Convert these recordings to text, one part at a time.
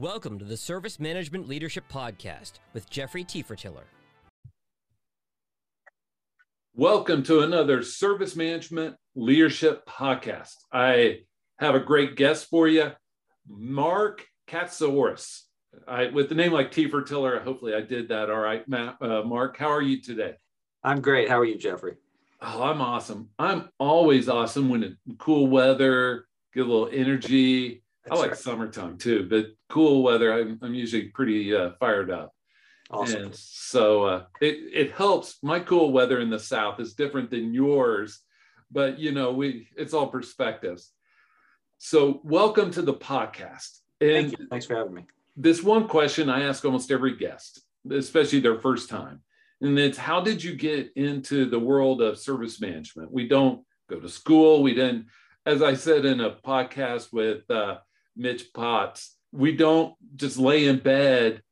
Welcome to the Service Management Leadership Podcast with Jeffrey Tiefertiller. Welcome to another Service Management Leadership Podcast. I have a great guest for you, Mark Katsouris. I, with the name like Tiefertiller, hopefully I did that all right. Matt, uh, Mark, how are you today? I'm great. How are you, Jeffrey? Oh, I'm awesome. I'm always awesome when it's cool weather, get a little energy. That's I like right. summertime too, but cool weather, I'm, I'm usually pretty uh, fired up. Awesome. And so uh, it, it helps. My cool weather in the South is different than yours, but you know, we it's all perspectives. So welcome to the podcast. And Thank Thanks for having me. This one question I ask almost every guest, especially their first time. And it's how did you get into the world of service management? We don't go to school. We didn't, as I said in a podcast with uh, Mitch Potts, we don't just lay in bed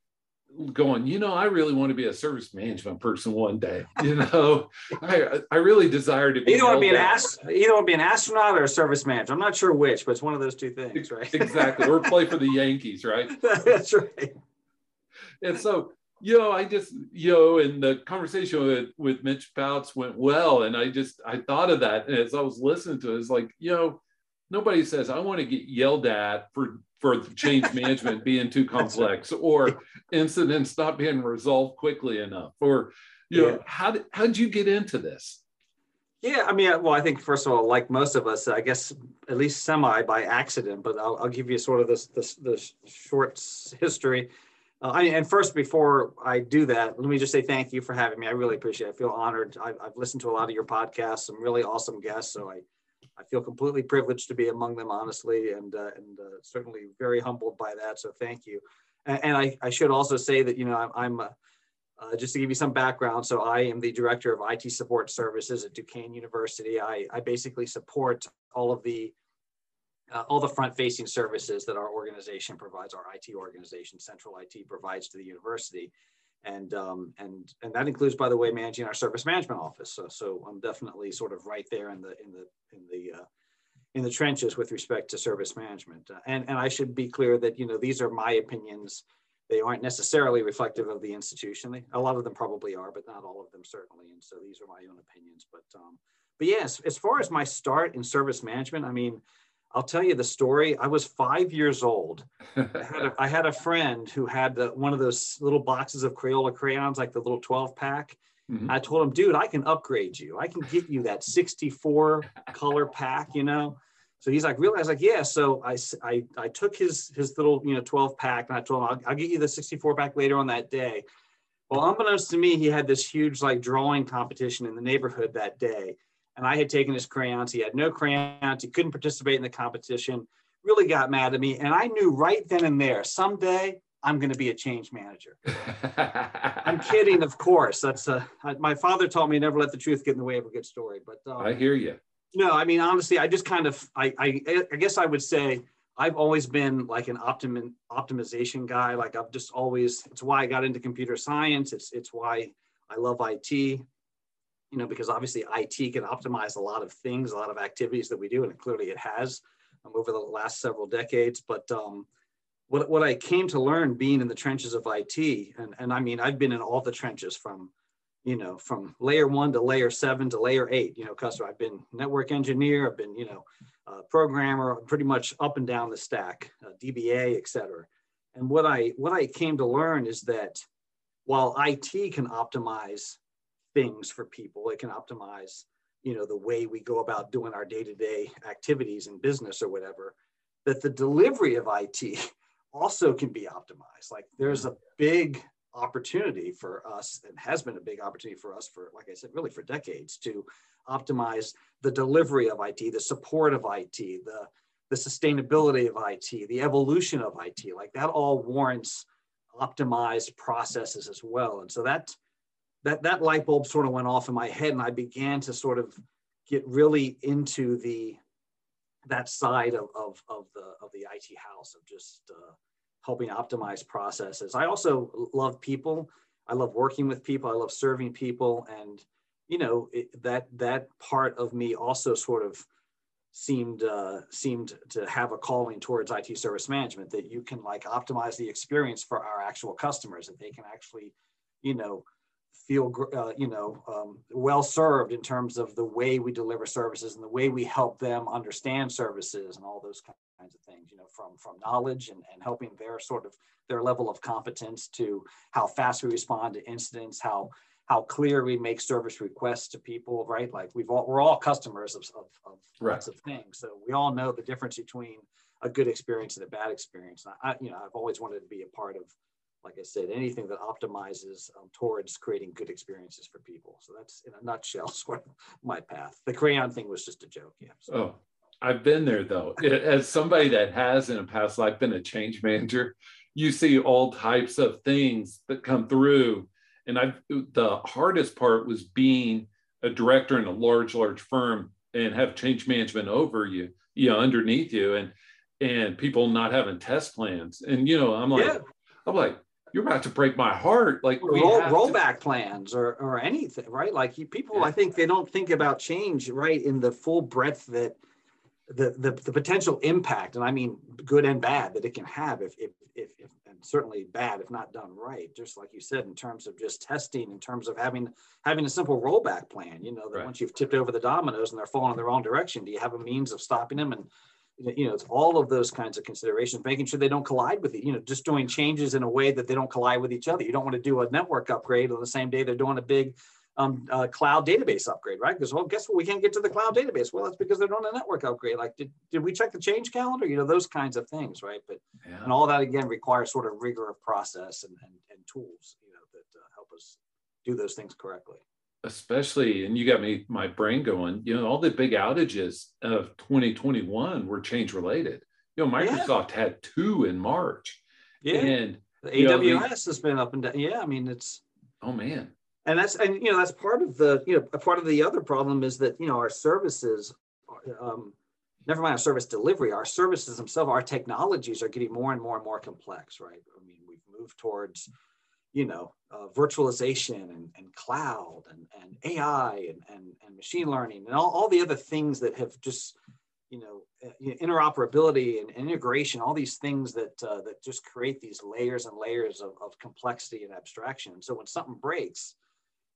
going, you know, I really want to be a service management person one day. You know, I I really desire to be. Either want to be an ast- either want to be an astronaut or a service manager. I'm not sure which, but it's one of those two things, right? exactly. Or play for the Yankees, right? That's right. And so, you know, I just, you know, and the conversation with, with Mitch Potts went well. And I just, I thought of that. And as I was listening to it, it's like, you know, nobody says, I want to get yelled at for for change management being too complex or incidents not being resolved quickly enough or you know yeah. how did how did you get into this? Yeah i mean well i think first of all like most of us i guess at least semi by accident but i'll, I'll give you sort of this this, this short history. Uh, I, and first before i do that let me just say thank you for having me. I really appreciate it. I feel honored. I've, I've listened to a lot of your podcasts. Some really awesome guests so i I feel completely privileged to be among them, honestly, and uh, and uh, certainly very humbled by that. So thank you. And, and I, I should also say that you know I'm, I'm uh, uh, just to give you some background. So I am the director of IT support services at Duquesne University. I, I basically support all of the uh, all the front-facing services that our organization provides, our IT organization, Central IT provides to the university and um, and and that includes, by the way, managing our service management office. So, so I'm definitely sort of right there in the in the in the uh, in the trenches with respect to service management. Uh, and and I should be clear that you know these are my opinions. They aren't necessarily reflective of the institution. They, a lot of them probably are, but not all of them certainly. And so these are my own opinions. But um, but yes, as far as my start in service management, I mean, I'll tell you the story. I was five years old. I, had a, I had a friend who had the, one of those little boxes of Crayola crayons, like the little 12 pack. Mm-hmm. I told him, dude, I can upgrade you. I can get you that 64 color pack, you know? So he's like, really? I was like, yeah. So I, I, I took his, his little, you know, 12 pack and I told him, I'll, I'll get you the 64 pack later on that day. Well, unbeknownst to me, he had this huge like drawing competition in the neighborhood that day and I had taken his crayons. He had no crayons. He couldn't participate in the competition. Really got mad at me. And I knew right then and there, someday I'm going to be a change manager. I'm kidding, of course. That's a, my father taught me never let the truth get in the way of a good story. But um, I hear you. No, I mean, honestly, I just kind of, I, I, I guess I would say I've always been like an optim, optimization guy. Like I've just always, it's why I got into computer science. It's, it's why I love IT you know, because obviously IT can optimize a lot of things, a lot of activities that we do, and clearly it has um, over the last several decades. But um, what, what I came to learn being in the trenches of IT, and, and I mean, I've been in all the trenches from, you know, from layer one to layer seven to layer eight, you know, customer. I've been network engineer, I've been, you know, uh, programmer, pretty much up and down the stack, uh, DBA, et cetera. And what I, what I came to learn is that while IT can optimize things for people. It can optimize, you know, the way we go about doing our day-to-day activities in business or whatever. That the delivery of IT also can be optimized. Like there's a big opportunity for us and has been a big opportunity for us for, like I said, really for decades to optimize the delivery of IT, the support of IT, the the sustainability of IT, the evolution of IT, like that all warrants optimized processes as well. And so that that that light bulb sort of went off in my head and i began to sort of get really into the that side of, of, of the of the it house of just uh, helping optimize processes. I also love people. I love working with people. I love serving people. And you know it, that that part of me also sort of seemed uh, seemed to have a calling towards IT service management that you can like optimize the experience for our actual customers that they can actually you know feel uh, you know um, well served in terms of the way we deliver services and the way we help them understand services and all those kinds of things you know from from knowledge and, and helping their sort of their level of competence to how fast we respond to incidents how how clear we make service requests to people, right? Like we've all, we're all customers of, of, of right. lots of things. So we all know the difference between a good experience and a bad experience. And I, you know, I've always wanted to be a part of, like I said, anything that optimizes um, towards creating good experiences for people. So that's in a nutshell sort of my path. The crayon thing was just a joke. Yeah. So. Oh, I've been there though. As somebody that has in a past life been a change manager, you see all types of things that come through and I the hardest part was being a director in a large, large firm and have change management over you, you know, underneath you, and and people not having test plans. And you know, I'm like, yeah. I'm like, you're about to break my heart. Like roll, rollback to- plans or or anything, right? Like people, yeah. I think they don't think about change right in the full breadth that the, the the potential impact, and I mean good and bad, that it can have if if if, if and certainly bad if not done right. Just like you said, in terms of just testing, in terms of having having a simple rollback plan. You know that right. once you've tipped over the dominoes and they're falling in the wrong direction, do you have a means of stopping them? And you know, it's all of those kinds of considerations, making sure they don't collide with you. You know, just doing changes in a way that they don't collide with each other. You don't want to do a network upgrade on the same day they're doing a big um, uh, cloud database upgrade, right? Because well, guess what? We can't get to the cloud database. Well, that's because they're doing a network upgrade. Like, did, did we check the change calendar? You know, those kinds of things, right? But yeah. and all that again requires sort of rigor of process and and, and tools, you know, that uh, help us do those things correctly. Especially, and you got me my brain going. You know, all the big outages of 2021 were change related. You know, Microsoft yeah. had two in March. Yeah, and AWS know, has been up and down. Yeah, I mean, it's oh man and that's and you know that's part of the you know part of the other problem is that you know our services um, never mind our service delivery our services themselves our technologies are getting more and more and more complex right i mean we've moved towards you know uh, virtualization and, and cloud and, and ai and, and, and machine learning and all, all the other things that have just you know, uh, interoperability and integration, all these things that uh, that just create these layers and layers of, of complexity and abstraction. So when something breaks,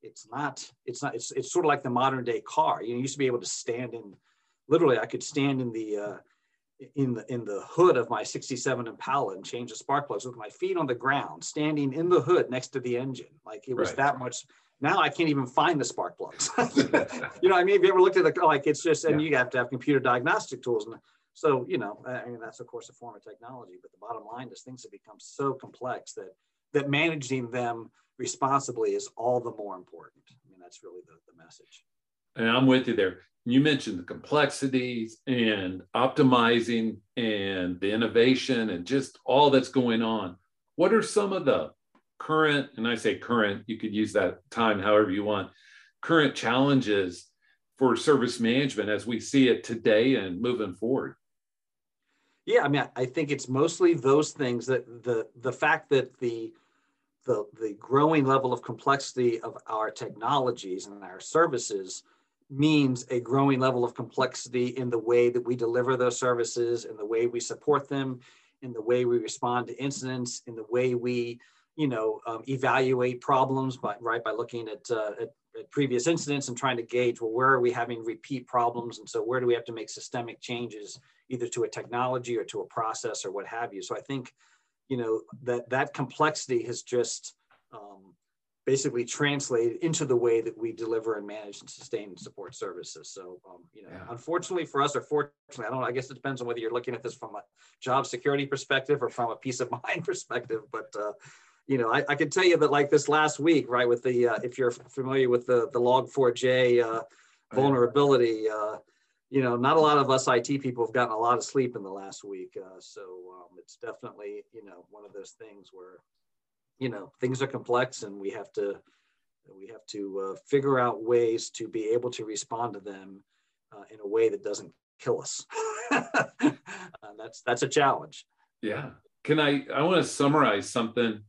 it's not it's not it's, it's sort of like the modern day car you know you used to be able to stand in literally i could stand in the uh, in the in the hood of my 67 impala and change the spark plugs with my feet on the ground standing in the hood next to the engine like it was right. that much now i can't even find the spark plugs you know i mean if you ever looked at the like it's just and yeah. you have to have computer diagnostic tools and so you know i mean that's of course a form of technology but the bottom line is things have become so complex that that managing them responsibly is all the more important. I mean, that's really the, the message. And I'm with you there. You mentioned the complexities and optimizing and the innovation and just all that's going on. What are some of the current, and I say current, you could use that time however you want, current challenges for service management as we see it today and moving forward? Yeah, I mean, I think it's mostly those things that the the fact that the the, the growing level of complexity of our technologies and our services means a growing level of complexity in the way that we deliver those services, in the way we support them, in the way we respond to incidents, in the way we, you know, um, evaluate problems by right by looking at, uh, at, at previous incidents and trying to gauge well where are we having repeat problems, and so where do we have to make systemic changes either to a technology or to a process or what have you. So I think you know that that complexity has just um, basically translated into the way that we deliver and manage and sustain and support services. So, um, you know, yeah. unfortunately for us, or fortunately, I don't know, I guess it depends on whether you're looking at this from a job security perspective or from a peace of mind perspective. But, uh, you know, I, I, can tell you that like this last week, right, with the, uh, if you're familiar with the, the log4j uh, vulnerability, uh, you know, not a lot of us IT people have gotten a lot of sleep in the last week. Uh, so um, it's definitely, you know, one of those things where, you know, things are complex and we have to, we have to uh, figure out ways to be able to respond to them uh, in a way that doesn't kill us. that's that's a challenge. Yeah. Can I? I want to summarize something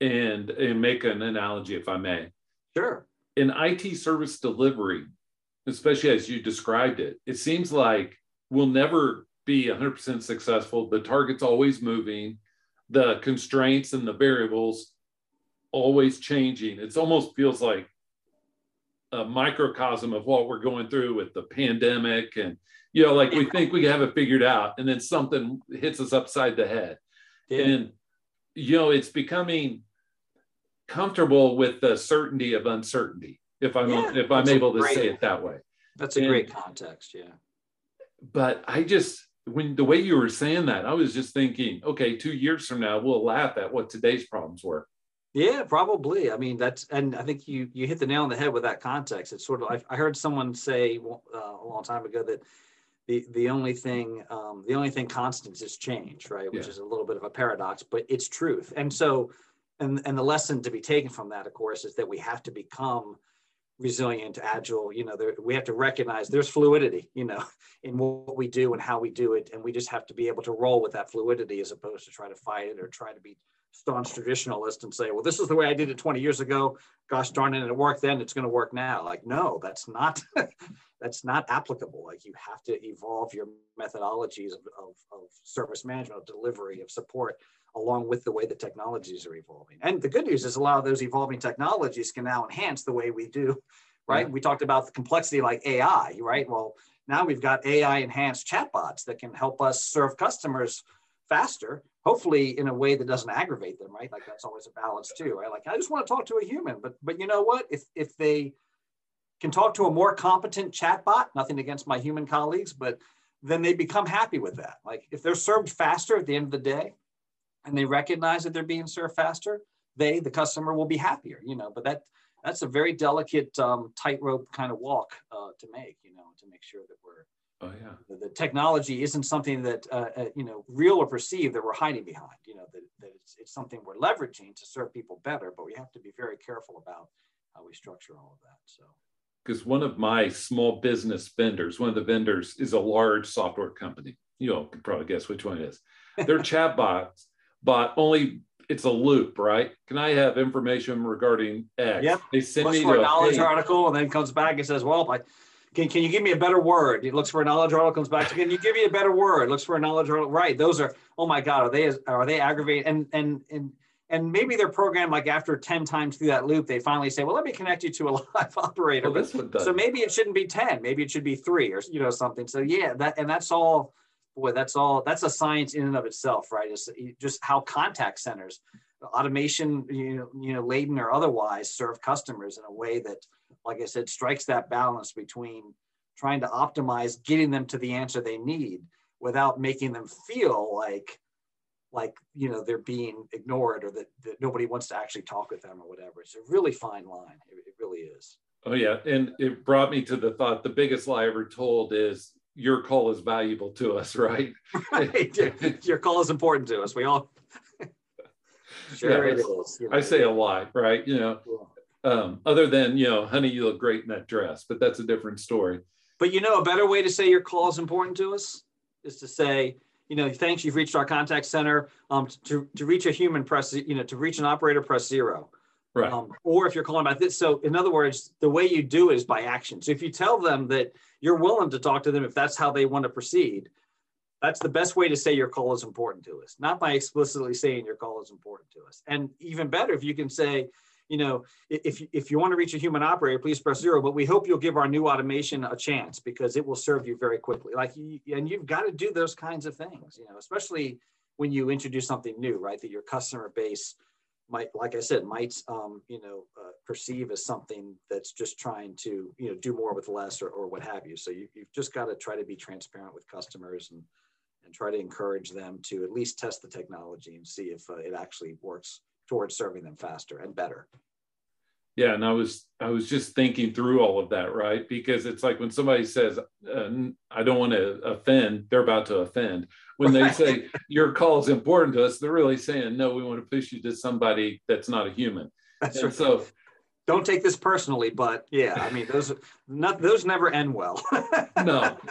and and make an analogy, if I may. Sure. In IT service delivery, especially as you described it, it seems like we'll never be 100% successful. The target's always moving, the constraints and the variables always changing. It almost feels like a microcosm of what we're going through with the pandemic and you know like we think we have it figured out and then something hits us upside the head yeah. and you know it's becoming comfortable with the certainty of uncertainty if i'm yeah, if i'm able to say it that way that's a and, great context yeah but i just when the way you were saying that i was just thinking okay two years from now we'll laugh at what today's problems were yeah, probably. I mean, that's and I think you you hit the nail on the head with that context. It's sort of I, I heard someone say uh, a long time ago that the the only thing um, the only thing constant is change, right? Which yeah. is a little bit of a paradox, but it's truth. And so, and and the lesson to be taken from that, of course, is that we have to become resilient, agile. You know, there, we have to recognize there's fluidity, you know, in what we do and how we do it, and we just have to be able to roll with that fluidity as opposed to try to fight it or try to be staunch traditionalist and say, well, this is the way I did it 20 years ago. Gosh darn it, it worked then, it's going to work now. Like, no, that's not that's not applicable. Like you have to evolve your methodologies of, of, of, service management, of delivery, of support, along with the way the technologies are evolving. And the good news is a lot of those evolving technologies can now enhance the way we do, right? Yeah. We talked about the complexity like AI, right? Well, now we've got AI enhanced chatbots that can help us serve customers faster hopefully in a way that doesn't aggravate them right like that's always a balance too right like i just want to talk to a human but but you know what if if they can talk to a more competent chatbot nothing against my human colleagues but then they become happy with that like if they're served faster at the end of the day and they recognize that they're being served faster they the customer will be happier you know but that that's a very delicate um, tightrope kind of walk uh, to make you know to make sure that we're Oh yeah. The, the technology isn't something that uh, uh, you know real or perceived that we're hiding behind. You know that, that it's, it's something we're leveraging to serve people better, but we have to be very careful about how we structure all of that. So. Because one of my small business vendors, one of the vendors is a large software company. You all can probably guess which one it is. Their chatbots, but only it's a loop, right? Can I have information regarding X? Yep. They send Looks me for a knowledge article and then comes back and says, "Well, I can, can you give me a better word? It looks for a knowledge article, comes back to, can you give me a better word? Looks for a knowledge article. Right. Those are, oh my God, are they, are they aggravated? And, and, and, and maybe they're programmed like after 10 times through that loop, they finally say, well, let me connect you to a live operator. Well, so maybe it shouldn't be 10, maybe it should be three or, you know, something. So yeah, that, and that's all, boy, that's all, that's a science in and of itself, right? It's just how contact centers, automation, you know, you know, laden or otherwise serve customers in a way that like I said, strikes that balance between trying to optimize getting them to the answer they need without making them feel like like you know they're being ignored or that, that nobody wants to actually talk with them or whatever. It's a really fine line. It, it really is. Oh yeah. And it brought me to the thought the biggest lie ever told is your call is valuable to us right, right. your call is important to us. We all sure yeah, i say a lot right? You know um, other than you know honey you look great in that dress but that's a different story. But you know a better way to say your call is important to us is to say you know thanks you've reached our contact center um, to, to reach a human press you know to reach an operator press zero right um, or if you're calling about this so in other words the way you do it is by action so if you tell them that you're willing to talk to them if that's how they want to proceed that's the best way to say your call is important to us not by explicitly saying your call is important to us and even better if you can say you know, if, if you want to reach a human operator, please press zero, but we hope you'll give our new automation a chance because it will serve you very quickly. Like, and you've got to do those kinds of things, you know, especially when you introduce something new, right? That your customer base might, like I said, might, um, you know, uh, perceive as something that's just trying to, you know, do more with less or, or what have you. So you, you've just got to try to be transparent with customers and, and try to encourage them to at least test the technology and see if uh, it actually works towards serving them faster and better yeah and i was i was just thinking through all of that right? Because it's like when somebody says uh, i don't want to offend they're about to offend. When they say your call is important to us they're really saying no we want to push you to somebody that's not a human. That's and right. so don't take this personally but yeah i mean those not those never end well. No.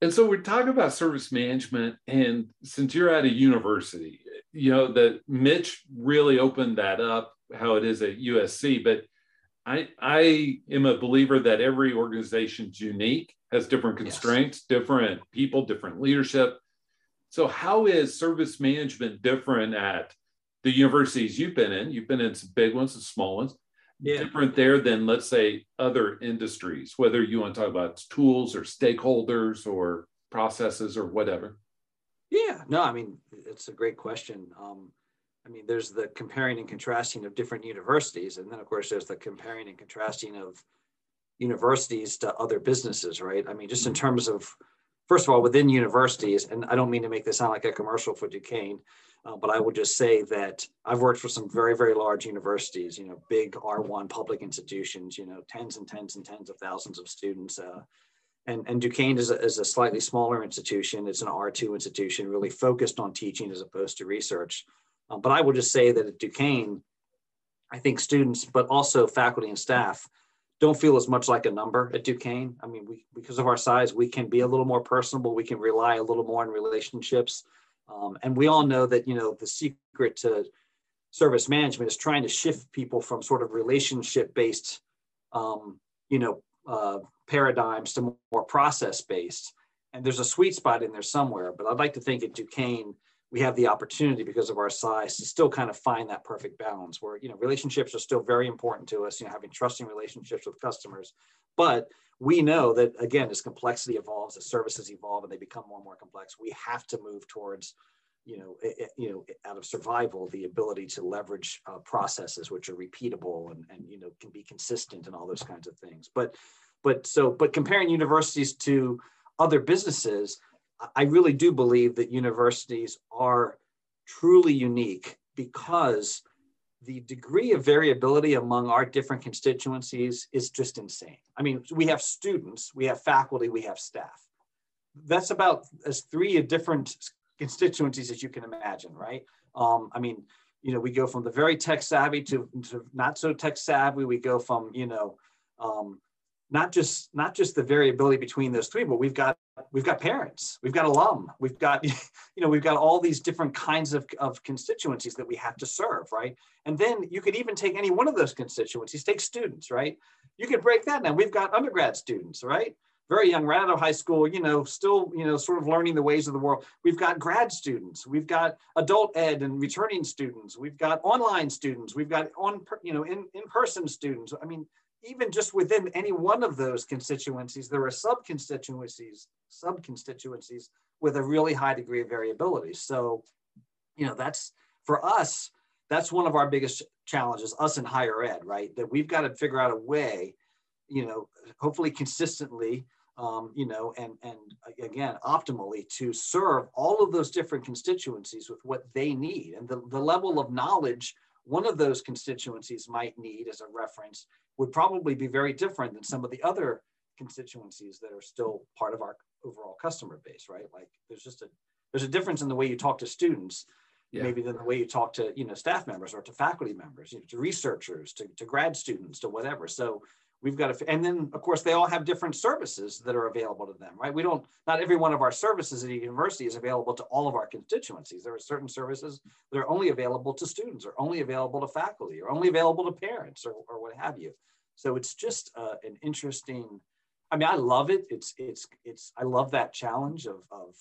And so we're talking about service management and since you're at a university you know that Mitch really opened that up how it is at USC, but I I am a believer that every organization is unique has different constraints, yes. different people, different leadership. So, how is service management different at the universities you've been in? You've been in some big ones and small ones. Yeah. Different there than, let's say, other industries, whether you want to talk about tools or stakeholders or processes or whatever. Yeah, no, I mean, it's a great question. Um, I mean, there's the comparing and contrasting of different universities. And then, of course, there's the comparing and contrasting of universities to other businesses, right? I mean, just in mm-hmm. terms of, first of all, within universities, and I don't mean to make this sound like a commercial for Duquesne, uh, but I will just say that I've worked for some very, very large universities, you know, big R1 public institutions, you know, tens and tens and tens of thousands of students. Uh, and, and Duquesne is a, is a slightly smaller institution. It's an R2 institution, really focused on teaching as opposed to research. Um, but I will just say that at Duquesne, I think students, but also faculty and staff, don't feel as much like a number at Duquesne. I mean, we because of our size, we can be a little more personable. We can rely a little more on relationships, um, and we all know that you know the secret to service management is trying to shift people from sort of relationship based, um, you know, uh, paradigms to more process based. And there's a sweet spot in there somewhere. But I'd like to think at Duquesne, we have the opportunity because of our size to still kind of find that perfect balance where, you know, relationships are still very important to us, you know, having trusting relationships with customers. But we know that again, as complexity evolves, as services evolve and they become more and more complex, we have to move towards you know, it, you know, out of survival, the ability to leverage uh, processes which are repeatable and, and you know can be consistent and all those kinds of things. But but so but comparing universities to other businesses, I really do believe that universities are truly unique because the degree of variability among our different constituencies is just insane. I mean, we have students, we have faculty, we have staff. That's about as three different constituencies as you can imagine, right? Um, I mean, you know, we go from the very tech savvy to, to not so tech savvy. We go from, you know, um, not just not just the variability between those three, but we've got we've got parents, we've got alum, we've got you know we've got all these different kinds of, of constituencies that we have to serve, right? And then you could even take any one of those constituencies, take students, right? You could break that down. We've got undergrad students, right? very young, right out of high school, you know, still, you know, sort of learning the ways of the world. We've got grad students, we've got adult ed and returning students, we've got online students, we've got on, you know, in, in-person students. I mean, even just within any one of those constituencies, there are sub-constituencies, sub-constituencies with a really high degree of variability. So, you know, that's for us, that's one of our biggest challenges, us in higher ed, right? That we've got to figure out a way, you know, hopefully consistently um, you know, and, and again, optimally to serve all of those different constituencies with what they need. And the, the level of knowledge one of those constituencies might need as a reference would probably be very different than some of the other constituencies that are still part of our overall customer base, right? Like there's just a, there's a difference in the way you talk to students yeah. maybe than the way you talk to you know staff members or to faculty members you know, to researchers to, to grad students to whatever so we've got to and then of course they all have different services that are available to them right? We don't not every one of our services at a university is available to all of our constituencies. There are certain services that are only available to students or only available to faculty or only available to parents or, or what have you. So it's just uh, an interesting i mean i love it. It's it's it's i love that challenge of of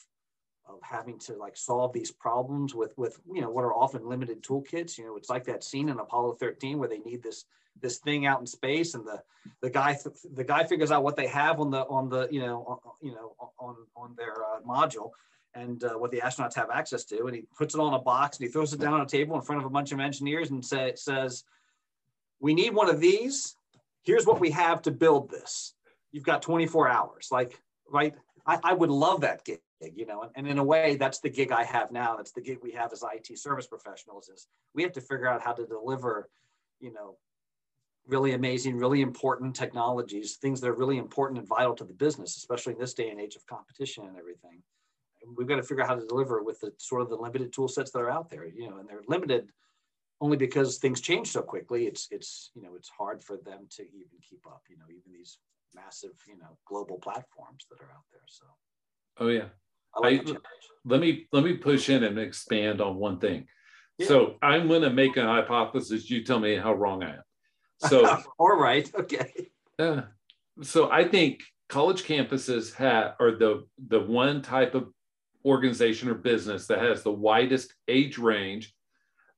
of having to like solve these problems with with you know what are often limited toolkits. You know it's like that scene in apollo 13 where they need this this thing out in space and the the guy the guy figures out what they have on the on the you know on, you know on on their uh, module and uh, what the astronauts have access to. And he puts it on a box and he throws it down on a table in front of a bunch of engineers and say, says we need one of these. Here's what we have to build this. You've got 24 hours. Like right? I, I would love that gig you know and, and in a way that's the gig i have now that's the gig we have as it service professionals is we have to figure out how to deliver you know really amazing, really important technologies, things that are really important and vital to the business, especially in this day and age of competition and everything. We've got to figure out how to deliver with the sort of the limited tool sets that are out there, you know, and they're limited only because things change so quickly. It's, it's, you know, it's hard for them to even keep up, you know, even these massive, you know, global platforms that are out there. So. Oh yeah. I like I, let me, let me push in and expand on one thing. Yeah. So I'm going to make a hypothesis. You tell me how wrong I am. So, all right, okay. Uh, so I think college campuses have are the the one type of organization or business that has the widest age range,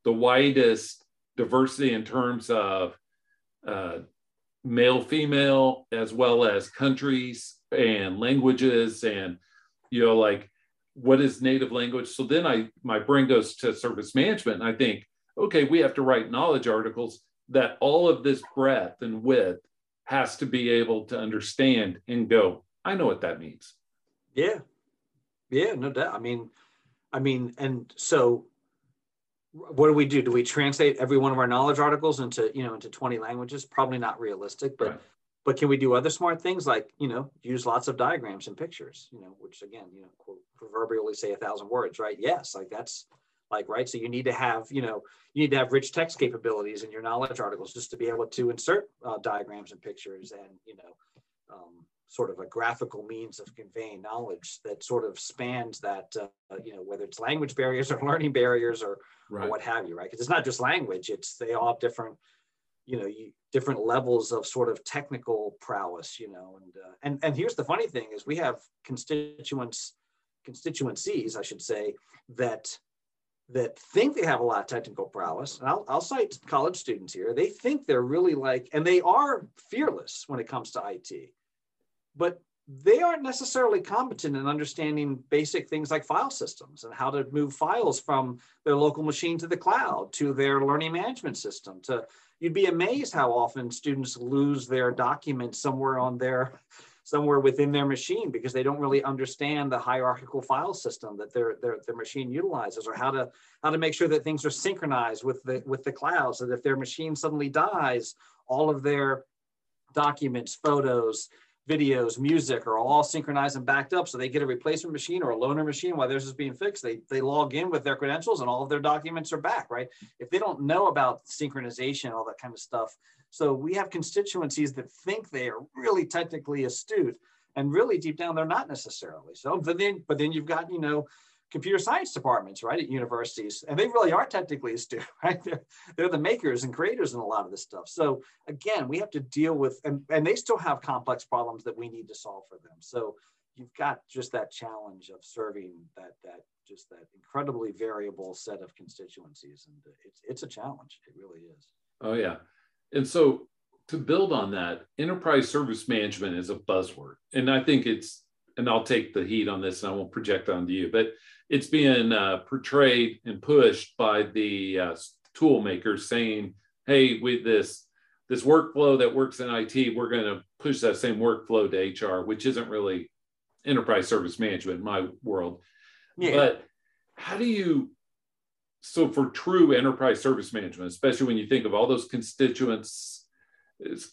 the widest diversity in terms of uh, male, female, as well as countries and languages, and you know, like what is native language. So then I my brain goes to service management, and I think, okay, we have to write knowledge articles that all of this breadth and width has to be able to understand and go, I know what that means. Yeah. Yeah, no doubt. I mean, I mean, and so what do we do? Do we translate every one of our knowledge articles into, you know, into 20 languages? Probably not realistic, but right. But can we do other smart things like, you know, use lots of diagrams and pictures, you know, which again, you know, quote, proverbially say a thousand words, right? Yes, like that's like right so you need to have you know you need to have rich text capabilities in your knowledge articles just to be able to insert uh, diagrams and pictures and you know um, sort of a graphical means of conveying knowledge that sort of spans that uh, you know whether it's language barriers or learning barriers or, right. or what have you right because it's not just language it's they all have different you know you, different levels of sort of technical prowess you know and uh, and and here's the funny thing is we have constituents constituencies i should say that that think they have a lot of technical prowess. And I'll, I'll cite college students here. They think they're really like, and they are fearless when it comes to IT, but they aren't necessarily competent in understanding basic things like file systems and how to move files from their local machine to the cloud to their learning management system to you'd be amazed how often students lose their documents somewhere on their somewhere within their machine because they don't really understand the hierarchical file system that their, their, their machine utilizes or how to how to make sure that things are synchronized with the with the cloud so that if their machine suddenly dies all of their documents photos videos, music are all synchronized and backed up. So they get a replacement machine or a loaner machine while theirs is being fixed. They, they log in with their credentials and all of their documents are back, right? If they don't know about synchronization, all that kind of stuff. So we have constituencies that think they are really technically astute and really deep down, they're not necessarily. So, but then, but then you've got, you know, computer science departments, right, at universities, and they really are technically astute, right? They're, they're the makers and creators in a lot of this stuff. So again, we have to deal with, and, and they still have complex problems that we need to solve for them. So you've got just that challenge of serving that that just that incredibly variable set of constituencies, and it's it's a challenge. It really is. Oh yeah, and so to build on that, enterprise service management is a buzzword, and I think it's and I'll take the heat on this and I won't project onto you, but it's being uh, portrayed and pushed by the uh, tool makers saying, hey, with this this workflow that works in IT, we're going to push that same workflow to HR, which isn't really enterprise service management in my world. Yeah. But how do you so for true enterprise service management, especially when you think of all those constituents,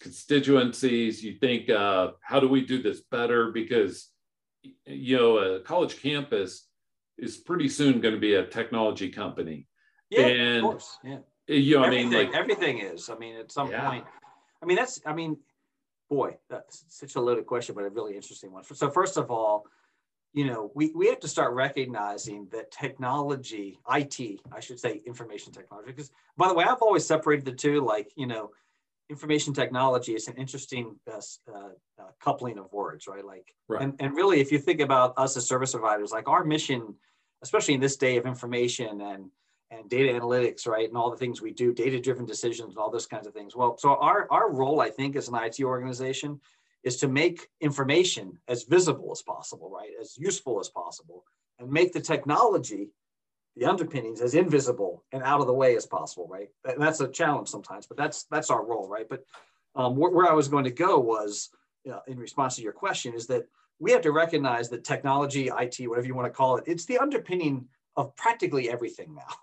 constituencies, you think, uh, how do we do this better? Because you know, a college campus is pretty soon going to be a technology company. Yeah, and, of course. Yeah. You know, everything, I mean, like everything is. I mean, at some yeah. point, I mean, that's. I mean, boy, that's such a loaded question, but a really interesting one. So, first of all, you know, we, we have to start recognizing that technology, IT, I should say information technology, because by the way, I've always separated the two, like, you know, information technology is an interesting uh, uh, uh, coupling of words, right? Like, right. And, and really, if you think about us as service providers, like our mission, especially in this day of information and and data analytics, right, and all the things we do, data-driven decisions, and all those kinds of things. Well, so our our role, I think, as an IT organization, is to make information as visible as possible, right, as useful as possible, and make the technology the underpinnings as invisible and out of the way as possible, right? And that's a challenge sometimes, but that's that's our role, right? But um, where, where, I was going to go was, in response to your question, is that we have to recognize that technology, IT, whatever you want to call it, it's the underpinning of practically everything now.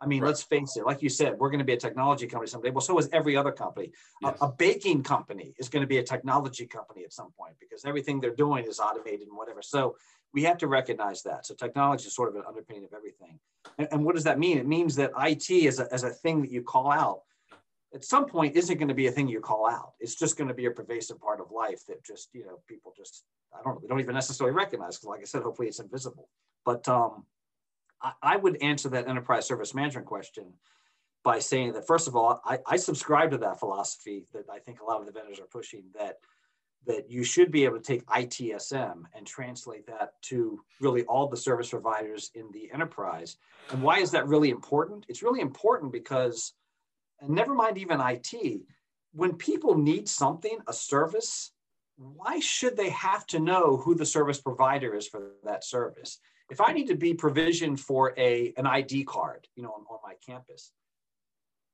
I mean, right. let's face it. Like you said, we're going to be a technology company someday. Well, so is every other company. Yes. A, a, baking company is going to be a technology company at some point because everything they're doing is automated and whatever. So we have to recognize that. So technology is sort of an underpinning of everything. And, and what does that mean? It means that IT as a, as a thing that you call out at some point isn't going to be a thing you call out. It's just going to be a pervasive part of life that just, you know, people just, I don't know, they don't even necessarily recognize because like I said, hopefully it's invisible. But um, I, I would answer that enterprise service management question by saying that, first of all, I, I subscribe to that philosophy that I think a lot of the vendors are pushing that that you should be able to take ITSM and translate that to really all the service providers in the enterprise. And why is that really important? It's really important because, and never mind even IT, when people need something, a service, why should they have to know who the service provider is for that service? If I need to be provisioned for a, an ID card, you know, on, on my campus,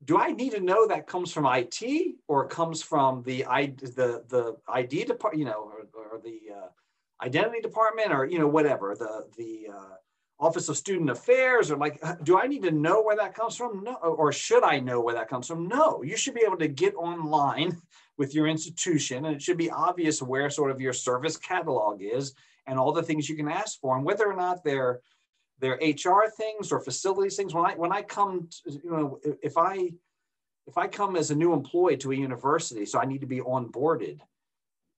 do I need to know that comes from IT or comes from the the the ID department, you know, or, or the uh, identity department, or you know, whatever the the uh, Office of Student Affairs, or like, do I need to know where that comes from? No, or should I know where that comes from? No, you should be able to get online with your institution, and it should be obvious where sort of your service catalog is and all the things you can ask for, and whether or not they're their HR things or facilities things. When I when I come, to, you know, if I if I come as a new employee to a university, so I need to be onboarded,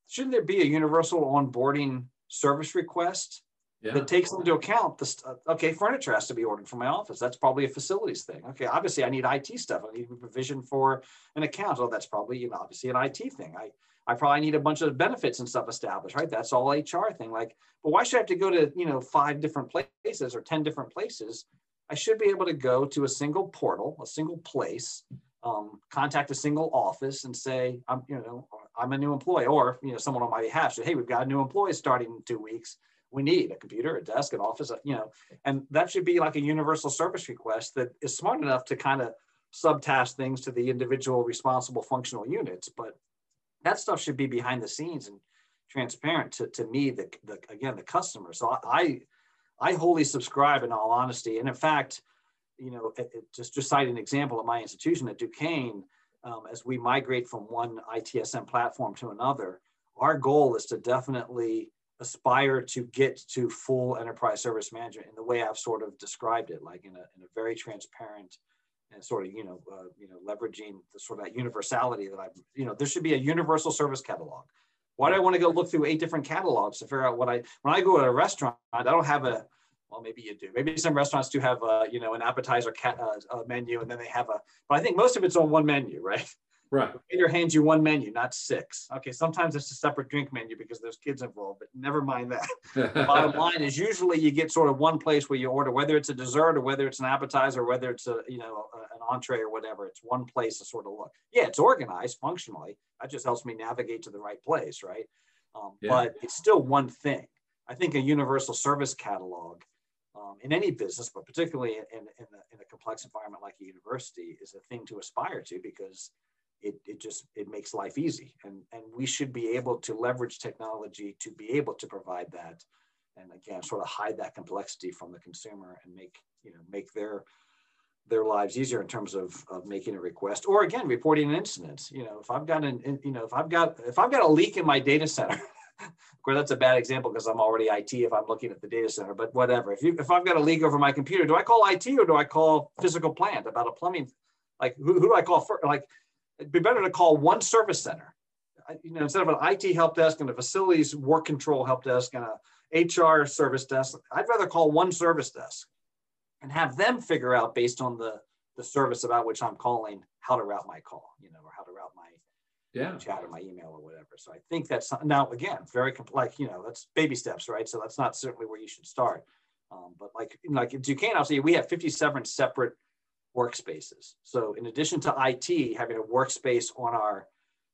shouldn't there be a universal onboarding service request yeah. that takes into account this? Uh, okay, furniture has to be ordered for my office. That's probably a facilities thing. Okay, obviously I need IT stuff. I need provision for an account. Oh, that's probably you know obviously an IT thing. I I probably need a bunch of benefits and stuff established, right? That's all HR thing. Like, but why should I have to go to, you know, five different places or 10 different places? I should be able to go to a single portal, a single place, um, contact a single office and say, I'm, you know, I'm a new employee or, you know, someone on my behalf say, hey, we've got a new employee starting in two weeks. We need a computer, a desk, an office, you know, and that should be like a universal service request that is smart enough to kind of subtask things to the individual responsible functional units. But that stuff should be behind the scenes and transparent to, to me, the, the again, the customer. So I, I wholly subscribe in all honesty. And in fact, you know, it, it, just, just cite an example at my institution at Duquesne, um, as we migrate from one ITSM platform to another, our goal is to definitely aspire to get to full enterprise service management in the way I've sort of described it, like in a, in a very transparent, and sort of you know uh, you know leveraging the sort of that universality that I've you know there should be a universal service catalog. Why do I want to go look through eight different catalogs to figure out what I when I go to a restaurant I don't have a well maybe you do maybe some restaurants do have a you know an appetizer cat, uh, menu and then they have a but I think most of it's on one menu right Right. The waiter hands you one menu, not six. Okay, sometimes it's a separate drink menu because there's kids involved, but never mind that. The bottom line is usually you get sort of one place where you order, whether it's a dessert or whether it's an appetizer, or whether it's a you know an entree or whatever. It's one place to sort of look. Yeah, it's organized functionally. That just helps me navigate to the right place, right? Um, yeah. But it's still one thing. I think a universal service catalog um, in any business, but particularly in, in, the, in a complex environment like a university, is a thing to aspire to because it, it just it makes life easy. And and we should be able to leverage technology to be able to provide that and again sort of hide that complexity from the consumer and make you know make their their lives easier in terms of, of making a request or again reporting an incident. You know if i've got an you know if i've got if i've got a leak in my data center of course that's a bad example because i'm already it if i'm looking at the data center but whatever. If you if i've got a leak over my computer do i call it or do i call physical plant about a plumbing like who, who do i call for like it'd be better to call one service center. You know, instead of an IT help desk and a facilities work control help desk and a HR service desk, I'd rather call one service desk and have them figure out based on the the service about which I'm calling how to route my call, you know, or how to route my yeah. chat or my email or whatever. So I think that's now again very like you know that's baby steps, right? So that's not certainly where you should start. Um, but like like Duquesne, I'll say we have 57 separate workspaces. So in addition to IT having a workspace on our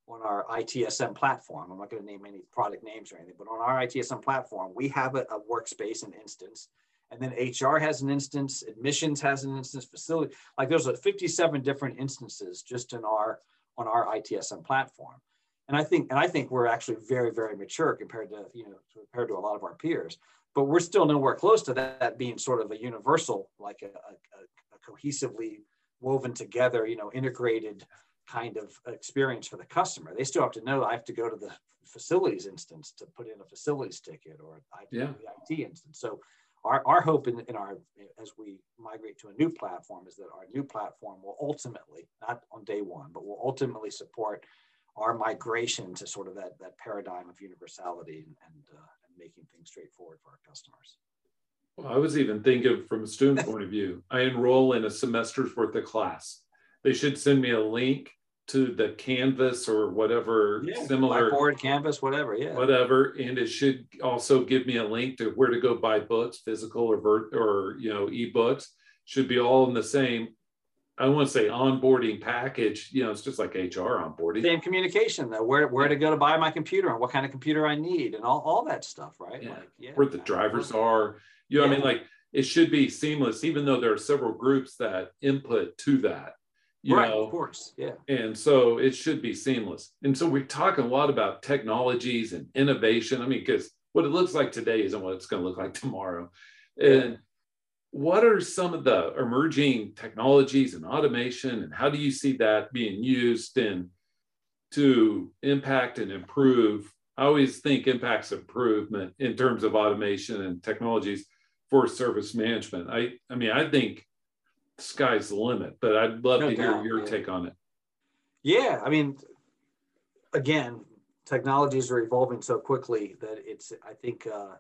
on our ITSM platform, I'm not going to name any product names or anything, but on our ITSM platform, we have a, a workspace, an instance, and then HR has an instance, admissions has an instance, facility like there's a 57 different instances just in our on our ITSM platform. And I think and I think we're actually very very mature compared to you know compared to a lot of our peers, but we're still nowhere close to that, that being sort of a universal like a, a, cohesively woven together, you know, integrated kind of experience for the customer. They still have to know I have to go to the facilities instance to put in a facilities ticket or yeah. the IT instance. So our, our hope in, in our as we migrate to a new platform is that our new platform will ultimately, not on day one, but will ultimately support our migration to sort of that, that paradigm of universality and, and, uh, and making things straightforward for our customers. Well, I was even thinking from a student point of view, I enroll in a semester's worth of class. They should send me a link to the canvas or whatever Yeah, similar Blackboard, Canvas, whatever. Yeah. whatever and it should also give me a link to where to go buy books physical or vert or you know ebooks should be all in the same i want to say onboarding package you know it's just like hr onboarding Same communication though, where where to go to buy my computer and what kind of computer I need and all, all that stuff, right? Yeah. Like, yeah. where the drivers are you know what i mean like it should be seamless even though there are several groups that input to that you right, know of course. Yeah. and so it should be seamless. And so we're talking a lot about technologies and innovation. I mean, because what it looks like today isn't what it's going to look like tomorrow. And what are some of the emerging technologies and automation, and how do you see that being used in to impact and improve? I always think impacts improvement in terms of automation and technologies for service management. I, I mean, I think sky's the limit, but I'd love No to hear your yeah. take on it. Yeah, I mean, again, technologies are evolving so quickly that it's. I think uh,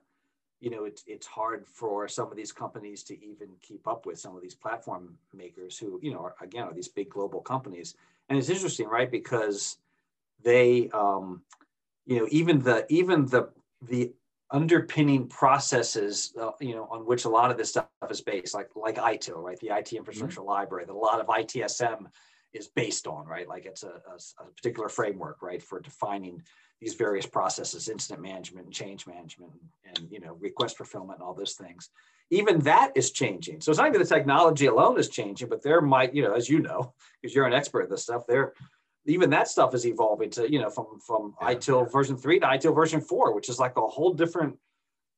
you know it's it's hard for some of these companies to even keep up with some of these platform makers who you know are, again are these big global companies. And it's interesting, right? Because they, um, you know, even the even the the underpinning processes, uh, you know, on which a lot of this stuff is based, like like ITIL, right? The IT infrastructure library, that a lot of ITSM is based on, right? Like it's a, a, a particular framework, right, for defining these various processes, incident management and change management and, you know, request fulfillment and all those things. Even that is changing. So it's not even the technology alone is changing, but there might, you know, as you know, because you're an expert at this stuff, there, even that stuff is evolving to, you know, from from Yeah. ITIL version three to ITIL version four, which is like a whole different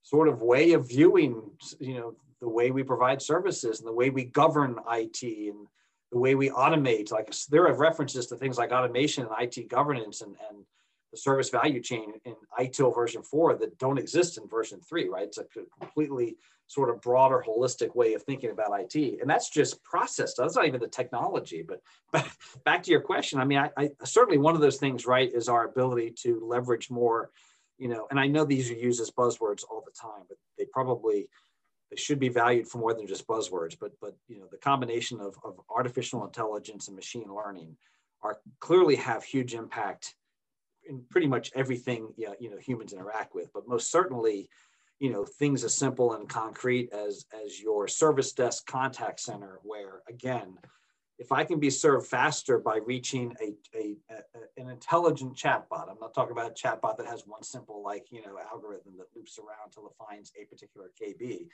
sort of way of viewing, you know, the way we provide services and the way we govern IT and the way we automate. Like there are references to things like automation and IT governance and, and the service value chain in ITIL version four that don't exist in version three, right? It's a completely sort of broader, holistic way of thinking about IT. And that's just process. That's not even the technology. But back, back to your question, I mean, I, I certainly one of those things, right, is our ability to leverage more, you know, and I know these are used as buzzwords all the time, but they probably they should be valued for more than just buzzwords. But but you know, the combination of, of artificial intelligence and machine learning are clearly have huge impact in pretty much everything you know, humans interact with, but most certainly, you know, things as simple and concrete as as your service desk contact center, where again, if I can be served faster by reaching a, a, a an intelligent chatbot, I'm not talking about a chatbot that has one simple like you know algorithm that loops around until it finds a particular KB,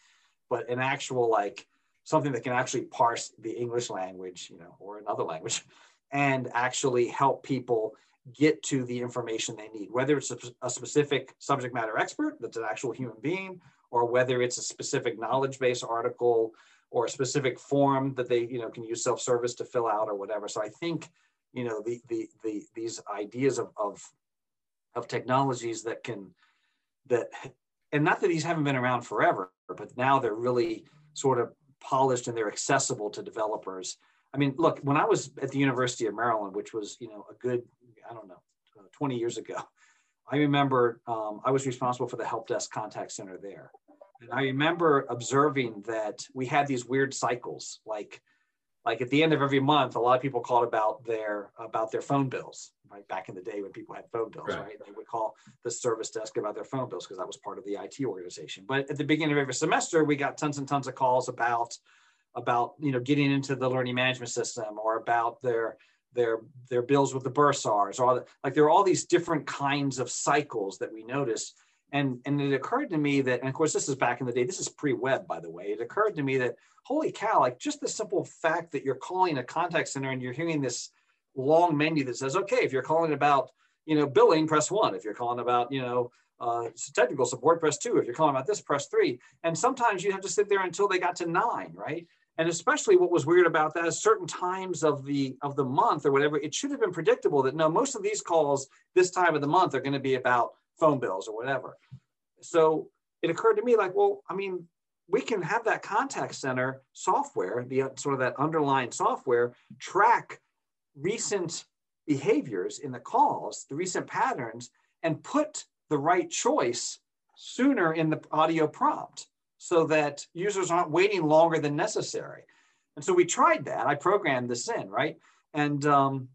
but an actual like something that can actually parse the English language, you know, or another language, and actually help people get to the information they need, whether it's a, a, specific subject matter expert that's an actual human being, or whether it's a specific knowledge-based article or a specific form that they you know can use self-service to fill out or whatever. So I think you know the the, the these ideas of, of of technologies that can that and not that these haven't been around forever, but now they're really sort of polished and they're accessible to developers. I mean, look, when I was at the University of Maryland, which was, you know, a good, I don't know, uh, 20 years ago, I remember um, I was responsible for the help desk contact center there. And I remember observing that we had these weird cycles, like, like at the end of every month, a lot of people called about their about their phone bills, right? Back in the day when people had phone bills, Right. right? They would call the service desk about their phone bills because that was part of the IT organization. But at the beginning of every semester, we got tons and tons of calls about about you know getting into the learning management system or about their their their bills with the bursars or the, like there are all these different kinds of cycles that we noticed. And and it occurred to me that and of course this is back in the day this is pre-web by the way it occurred to me that holy cow like just the simple fact that you're calling a contact center and you're hearing this long menu that says okay if you're calling about you know billing press one. If you're calling about you know uh, technical support press two. If you're calling about this press three. And sometimes you have to sit there until they got to nine right and especially what was weird about that is certain times of the of the month or whatever it should have been predictable that no most of these calls this time of the month are going to be about phone bills or whatever. So it occurred to me like well i mean we can have that contact center software the uh, sort of that underlying software track recent behaviors in the calls the recent patterns and put the right choice sooner in the audio prompt so that users aren't waiting longer than necessary. And so we tried that. I programmed this in, right? And um,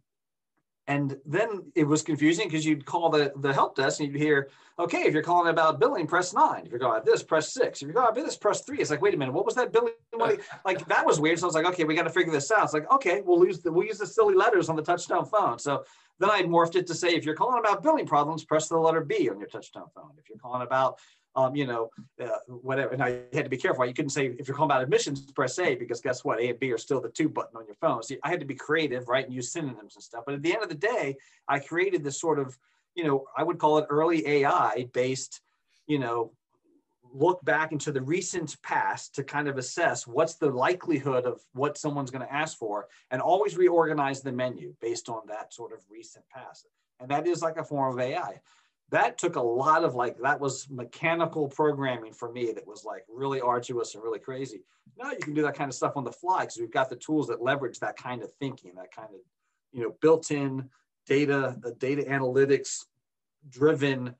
And then it was confusing because you'd call the, the help desk and you'd hear, okay, if you're calling about billing, press nine. If you're going about this, press six. If you're going about this, press three. It's like, wait a minute, what was that billing? Money? Like that was weird. So I was like, okay, we got to figure this out. It's like, okay, we'll use the we'll use the silly letters on the touch-tone phone. So then I morphed it to say, if you're calling about billing problems, press the letter B on your touch-tone phone. If you're calling about um, you know, uh, whatever. And I had to be careful. You couldn't say if you're calling about admissions, press A because guess what? A and B are still the two button on your phone. So I had to be creative, right, and use synonyms and stuff. But at the end of the day, I created this sort of, you know, I would call it early AI based, you know, look back into the recent past to kind of assess what's the likelihood of what someone's going to ask for and always reorganize the menu based on that sort of recent past. And that is like a form of AI that took a lot of like that was mechanical programming for me that was like really arduous and really crazy. Now you can do that kind of stuff on the fly because we've got the tools that leverage that kind of thinking that kind of you know built-in data the data analytics driven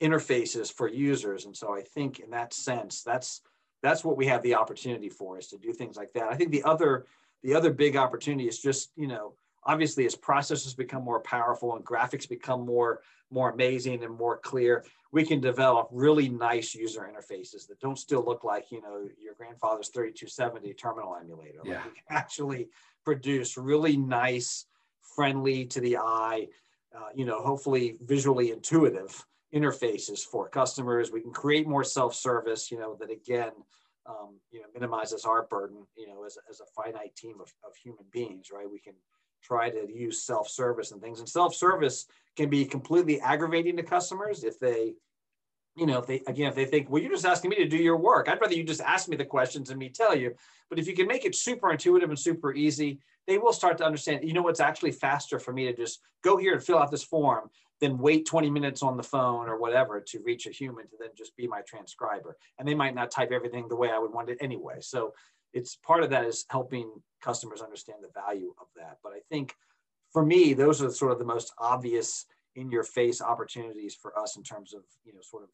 interfaces for users. And so i think in that sense that's that's what we have the opportunity for is to do things like that. I think the other the other big opportunity is just you know obviously as processors become more powerful and graphics become more more amazing and more clear we can develop really nice user interfaces that don't still look like you know your grandfather's 3270 terminal emulator. Yeah. like we can actually produce really nice friendly to the eye uh, you know hopefully visually intuitive interfaces for customers. We can create more self-service you know that again um, you know minimizes our burden you know as, as a finite team of, of human beings right? We can try to use self-service and things. And self-service can be completely aggravating to customers if they, you know, if they again, if they think, well, you're just asking me to do your work. I'd rather you just ask me the questions and me tell you. But if you can make it super intuitive and super easy, they will start to understand, you know, what's actually faster for me to just go here and fill out this form than wait 20 minutes on the phone or whatever to reach a human to then just be my transcriber. And they might not type everything the way I would want it anyway. So it's part of that is helping customers understand the value of that. But I think for me, those are sort of the most obvious in your face opportunities for us in terms of, you know, sort of,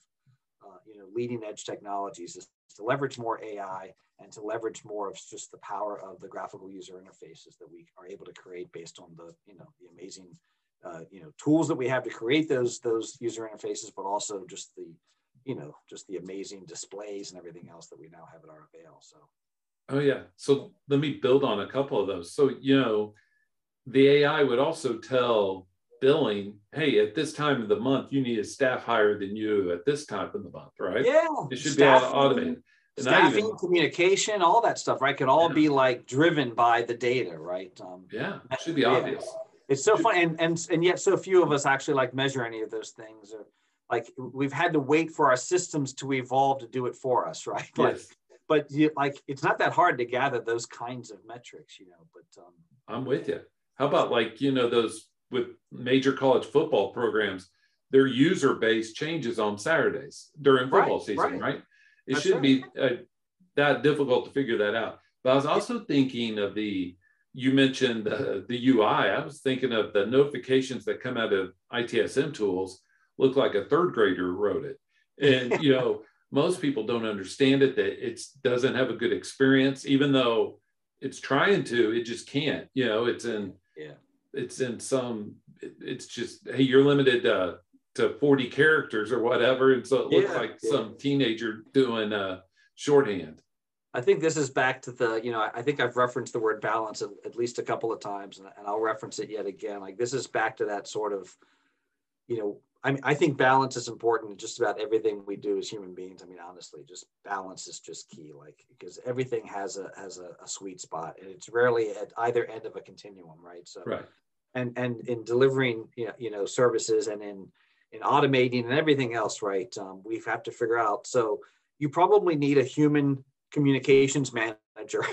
uh, you know, leading edge technologies is to leverage more AI and to leverage more of just the power of the graphical user interfaces that we are able to create based on the, you know, the amazing, uh, you know, tools that we have to create those, those user interfaces, but also just the, you know, just the amazing displays and everything else that we now have at our avail. So Oh yeah. So let me build on a couple of those. So you know, the AI would also tell billing, hey, at this time of the month, you need a staff higher than you at this time of the month, right? Yeah. It should staffing, be automated. And staffing, even, communication, all that stuff, right? Could all yeah. be like driven by the data, right? Um, yeah, it should be yeah. obvious. It's so fun, and and and yet so few of us actually like measure any of those things, or like we've had to wait for our systems to evolve to do it for us, right? Like, yes but you, like it's not that hard to gather those kinds of metrics, you know. But um, I'm with you. How about like you know those with major college football programs, their user base changes on Saturdays during football right, season, right? right? It should right. be uh, that difficult to figure that out. But I was also thinking of the you mentioned the, the UI. I was thinking of the notifications that come out of ITSM tools look like a third grader wrote it. And you know, most people don't understand it that it doesn't have a good experience even though it's trying to it just can't you know it's in yeah. it's in some it's just hey you're limited uh, to 40 characters or whatever and so it looks yeah, like yeah. some teenager doing uh shorthand. I think this is back to the you know i think i've referenced the word balance at, at least a couple of times and, and i'll reference it yet again. Like this is back to that sort of you know I mean, I think balance is important in just about everything we do as human beings. I mean, honestly, just balance is just key. Like because everything has a has a, a sweet spot, and it's rarely at either end of a continuum, right? So, right. And and in delivering, you know, you know, services and in in automating and everything else, right? Um, we have to figure out. So you probably need a human communications manager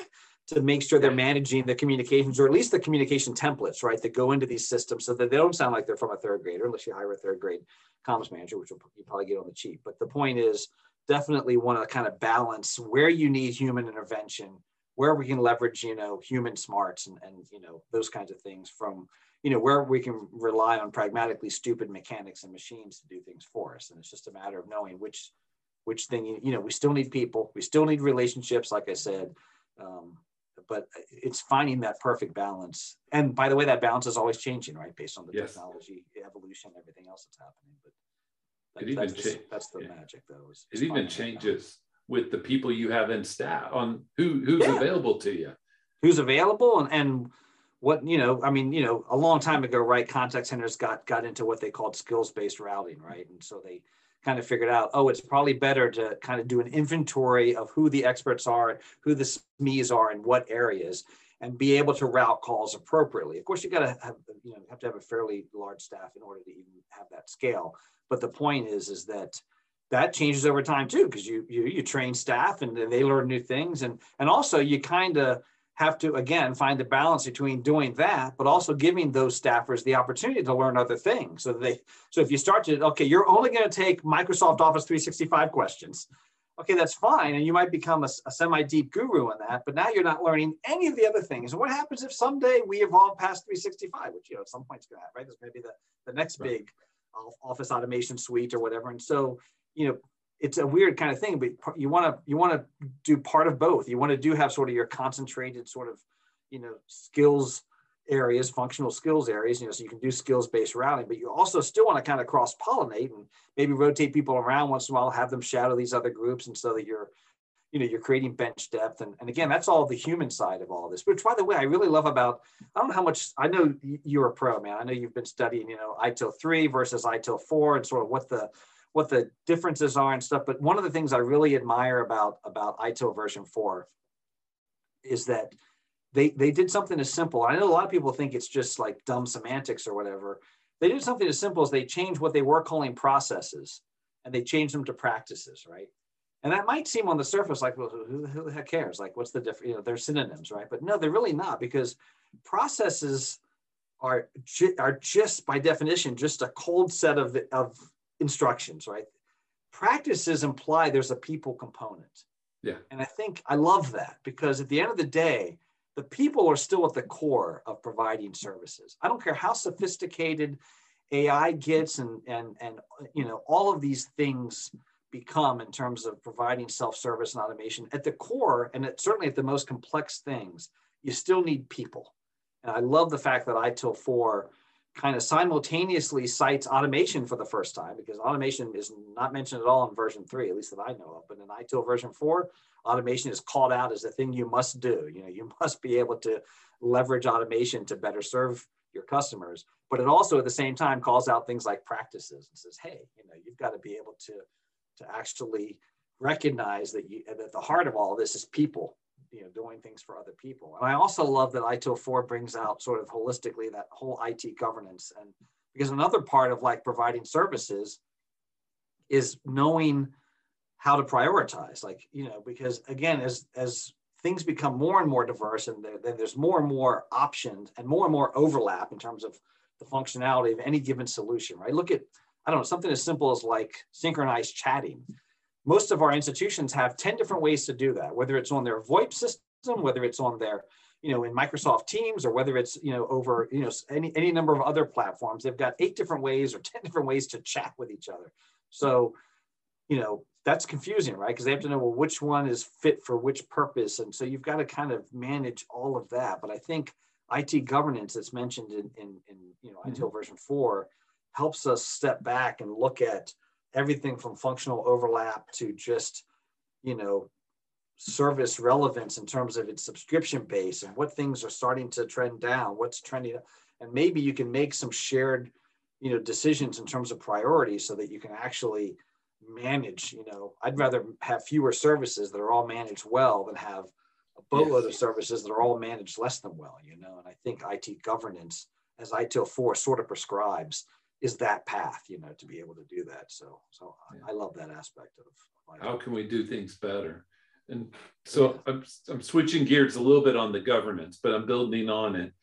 to make sure they're managing the communications or at least the communication templates, right, that go into these systems so that they don't sound like they're from a third grader, unless you hire a third grade comms manager, which will you probably get on the cheap. But the point is definitely want to kind of balance where you need human intervention, where we can leverage, you know, human smarts and, and you know, those kinds of things from, you know, where we can rely on pragmatically stupid mechanics and machines to do things for us. And it's just a matter of knowing which which thing you know we still need people we still need relationships like i said um, but it's finding that perfect balance. And by the way, that balance is always changing, right, based on the yes. technology evolution, everything else that's happening. But that, it that's, even the, that's the yeah. magic, though. Is, is it even changes with the people you have in staff on who who's yeah. available to you, who's available, and and what you know. I mean, you know, a long time ago, right? Contact centers got got into what they called skills based routing, right, and so they kind of figured out, oh, it's probably better to kind of do an inventory of who the experts are, who the SMEs are, and what areas, and be able to route calls appropriately. Of course, you got to have you know have to have a fairly large staff in order to even have that scale. But the point is, is that that changes over time too, because you you you train staff and they learn new things, and and also you kind of have to again find the balance between doing that but also giving those staffers the opportunity to learn other things. So they so if you start to okay you're only going to take microsoft office 365 questions. Okay that's fine and you might become a, a semi-deep guru in that but now you're not learning any of the other things. And what happens if someday we evolve past 365 which you know at some point is going to happen right? There's maybe the, the next right. big uh, office automation suite or whatever. And so you know it's a weird kind of thing, but you want to you want to do part of both. You want to do have sort of your concentrated sort of you know skills areas, functional skills areas. You know, so you can do skills based routing, but you also still want to kind of cross pollinate and maybe rotate people around once in a while, have them shadow these other groups, and so that you're you know you're creating bench depth and, and again that's all the human side of all this which by the way i really love about i don't know how much i know you're a pro man i know you've been studying you know itil 3 versus itil 4 and sort of what the what the differences are and stuff. But one of the things I really admire about about ITIL version four is that they they did something as simple. I know a lot of people think it's just like dumb semantics or whatever. They did something as simple as they changed what they were calling processes and they changed them to practices, right? And that might seem on the surface like, well, who, the heck cares? Like, what's the difference? You know, they're synonyms, right? But no, they're really not because processes are ju- are just by definition just a cold set of of instructions, right? Practices imply there's a people component. Yeah. And I think I love that because at the end of the day, the people are still at the core of providing services. I don't care how sophisticated AI gets and and and you know all of these things become in terms of providing self-service and automation at the core and it, certainly at the most complex things you still need people and i love the fact that itil 4 kind of simultaneously cites automation for the first time because automation is not mentioned at all in version three, at least that I know of. But in ITIL version four, automation is called out as a thing you must do. You know, you must be able to leverage automation to better serve your customers. But it also at the same time calls out things like practices and says, hey, you know, you've got to be able to to actually recognize that you that the heart of all of this is people you know doing things for other people. And i also love that itil 4 brings out sort of holistically that whole it governance. And because another part of like providing services is knowing how to prioritize like you know because again as as things become more and more diverse and then there's more and more options and more and more overlap in terms of the functionality of any given solution right? Look at i don't know something as simple as like synchronized chatting most of our institutions have 10 different ways to do that, whether it's on their VoIP system, whether it's on their, you know, in Microsoft Teams, or whether it's, you know, over, you know, any, any number of other platforms. They've got eight different ways or 10 different ways to chat with each other. So, you know, that's confusing, right? Because they have to know, well, which one is fit for which purpose. And so you've got to kind of manage all of that. But I think IT governance that's mentioned in, in, in you know, mm-hmm. ITIL version four helps us step back and look at, everything from functional overlap to just, you know, service relevance in terms of its subscription base and what things are starting to trend down, what's trending, and maybe you can make some shared, you know, decisions in terms of priorities so that you can actually manage. You know, I'd rather have fewer services that are all managed well than have a boatload yes. of services that are all managed less than well. You know, and I think IT governance, as ITIL four sort of prescribes, is that path, you know, to be able to do that. So, so yeah. I, I, love that aspect of. How can we do things better? And so I'm, I'm switching gears a little bit on the governance, but I'm building on it.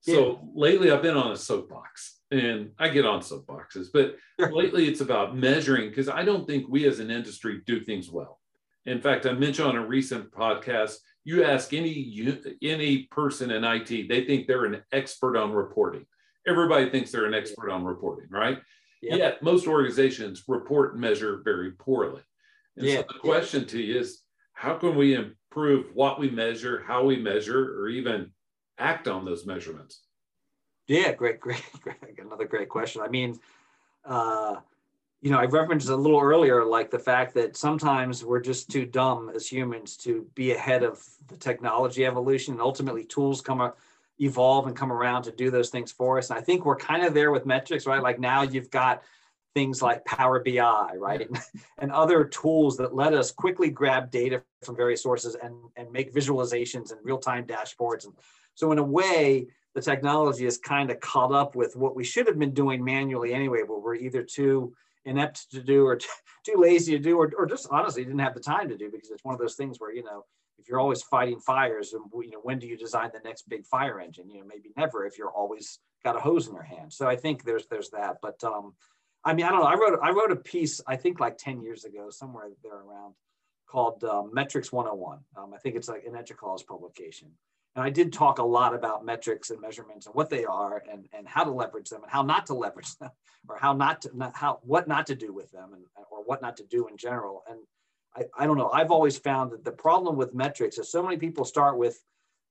So yeah. lately I've been on a soapbox and I get on soapboxes, but lately it's about measuring because I don't think we as an industry do things well. In fact, I mentioned on a recent podcast, you ask any any person in IT, they think they're an expert on reporting everybody thinks they're an expert on reporting, right? Yep. Yet most organizations report and measure very poorly. And yeah. so the question to you is how can we improve what we measure, how we measure, or even act on those measurements? Yeah, great, great, great. Another great question. I mean, uh, you know, I referenced a little earlier, like the fact that sometimes we're just too dumb as humans to be ahead of the technology evolution, and ultimately tools come up, evolve and come around to do those things for us. And I think we're kind of there with metrics, right? Like now you've got things like Power BI, right, and other tools that let us quickly grab data from various sources and and make visualizations and real time dashboards. And so, in a way, the technology is kind of caught up with what we should have been doing manually anyway, but we're either too inept to do or too lazy to do or, or just honestly didn't have the time to do because it's one of those things where you know if you're always fighting fires and you know when do you design the next big fire engine? You know maybe never if you're always got a hose in your hand. So i think there's there's that but um i mean i don't know i wrote i wrote a piece i think like 10 years ago somewhere there around called uh, metrics 101 um, i think it's like an EDUCAUSE publication. And I did talk a lot about metrics and measurements and what they are and, and how to leverage them and how not to leverage them or how not to, not, how, what not to do with them and, or what not to do in general. And I, I don't know, I've always found that the problem with metrics is so many people start with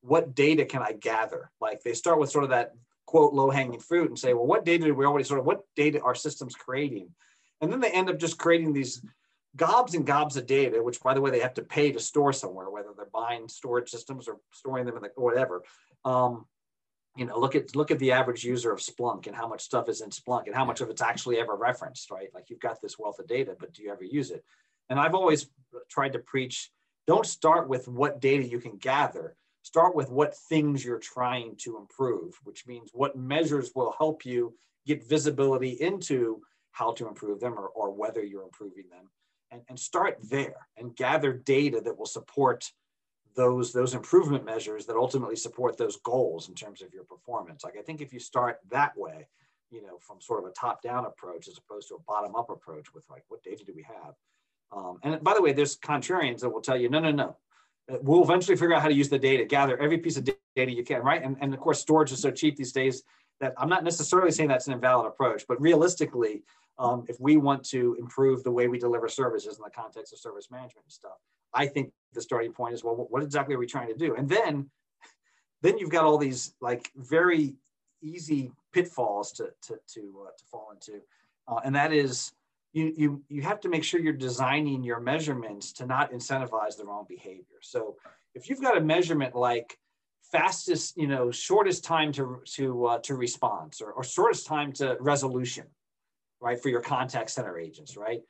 what data can I gather? Like they start with sort of that quote low hanging fruit and say, well, what data do we already sort of, what data are systems creating? And then they end up just creating these gobs and gobs of data, which by the way, they have to pay to store somewhere, whether they're buying storage systems or storing them in the whatever. Um, you know, look at look at the average user of Splunk and how much stuff is in Splunk and how much of it's actually ever referenced, right? Like you've got this wealth of data, but do you ever use it? And I've always tried to preach, don't start with what data you can gather. Start with what things you're trying to improve, which means what measures will help you get visibility into how to improve them or, or whether you're improving them. And, and start there and gather data that will support those those improvement measures that ultimately support those goals in terms of your performance. Like i think if you start that way you know from sort of a top down approach as opposed to a bottom up approach with like what data do we have um, and by the way there's contrarians that will tell you no no no uh, we'll eventually figure out how to use the data gather every piece of data you can right and, and of course storage is so cheap these days that i'm not necessarily saying that's an invalid approach but realistically um, if we want to improve the way we deliver services in the context of service management and stuff. I think the starting point is well, what exactly are we trying to do? And then, then you've got all these like very easy pitfalls to to to, uh, to fall into, uh, and that is you you you have to make sure you're designing your measurements to not incentivize the wrong behavior. So if you've got a measurement like fastest, you know, shortest time to to uh, to response or, or shortest time to resolution, right, for your contact center agents, right?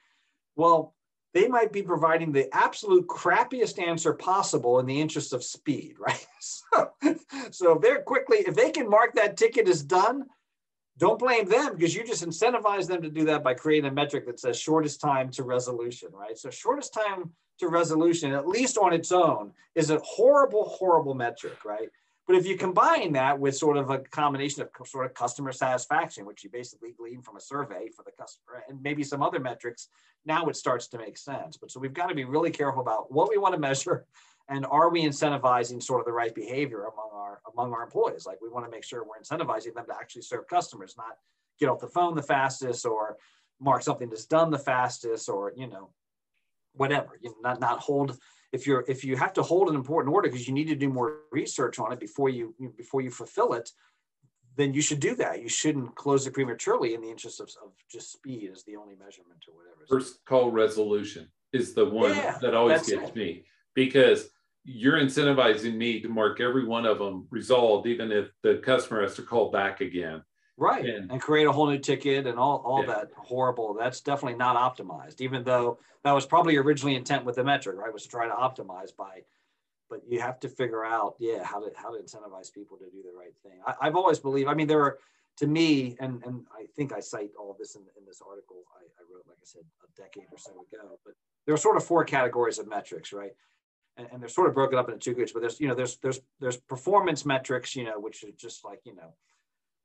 Well, they might be providing the absolute crappiest answer possible in the interest of speed, right? So, so if they're quickly, if they can mark that ticket as done, don't blame them because you just incentivize them to do that by creating a metric that says shortest time to resolution, right? So shortest time to resolution, at least on its own, is a horrible, horrible metric, right? But if you combine that with sort of a combination of sort of customer satisfaction, which you basically glean from a survey for the customer, and maybe some other metrics, now it starts to make sense. But so we've got to be really careful about what we want to measure, and are we incentivizing sort of the right behavior among our among our employees? Like we want to make sure we're incentivizing them to actually serve customers, not get off the phone the fastest or mark something that's done the fastest or you know whatever. You know, not not hold if you're if you have to hold an important order because you need to do more research on it before you before you fulfill it then you should do that you shouldn't close it prematurely in the interest of, of just speed as the only measurement or whatever first call resolution is the one yeah, that always gets it. me because you're incentivizing me to mark every one of them resolved even if the customer has to call back again. Right and, and, create a whole new ticket and all, all yeah. that horrible that's definitely not optimized even though that was probably originally intent with the metric right was to try to optimize by but you have to figure out yeah how to how to incentivize people to do the right thing. I, have always believed i mean there are to me and and i think i cite all of this in, in this article I, I wrote like i said a decade or so ago but there are sort of four categories of metrics right and, and they're sort of broken up into two groups but there's you know there's there's there's performance metrics you know which are just like you know